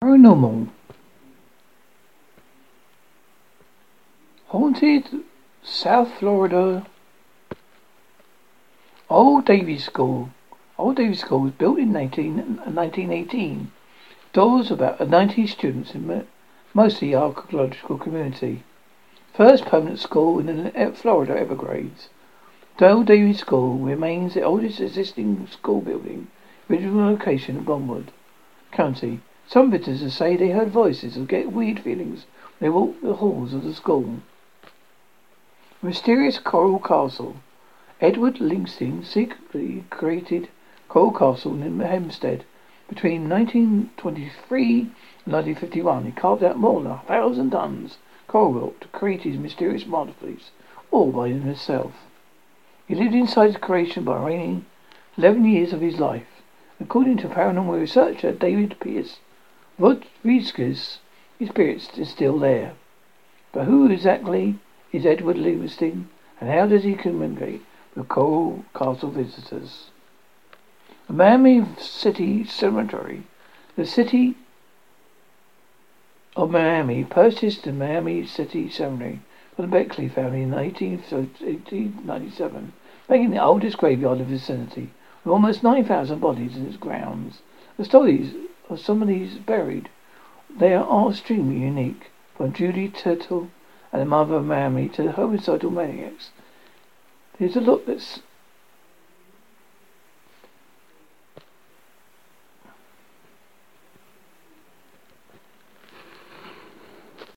Paranormal. Haunted South Florida. Old Davies School. Old Davies School was built in 19, 1918. Doors about 90 students in mostly archaeological community. First permanent school in the uh, Florida Everglades. Old Davies School remains the oldest existing school building. Original location in Broward County. Some visitors say they heard voices and get weird feelings when they walk the halls of the school. Mysterious Coral Castle. Edward Livingston secretly created Coral Castle in Homestead between 1923 and 1951. He carved out more than a thousand tons coral rock to create his mysterious masterpiece, all by himself. He lived inside the creation by reigning eleven years of his life. According to paranormal researcher David Pierce, Rodriguez, his spirit is still there. But who exactly is Edward Livingston, and how does he communicate with Coral Castle visitors? The Miami City Cemetery. The city of Miami purchased the Miami City Cemetery from the Beckley family in 1897, making the oldest graveyard in the vicinity, with almost 9,000 bodies in its grounds. The stories of some of these buried. They are all extremely unique, from Julia Tuttle and the mother of Miami to the homicidal maniacs. There's a look that's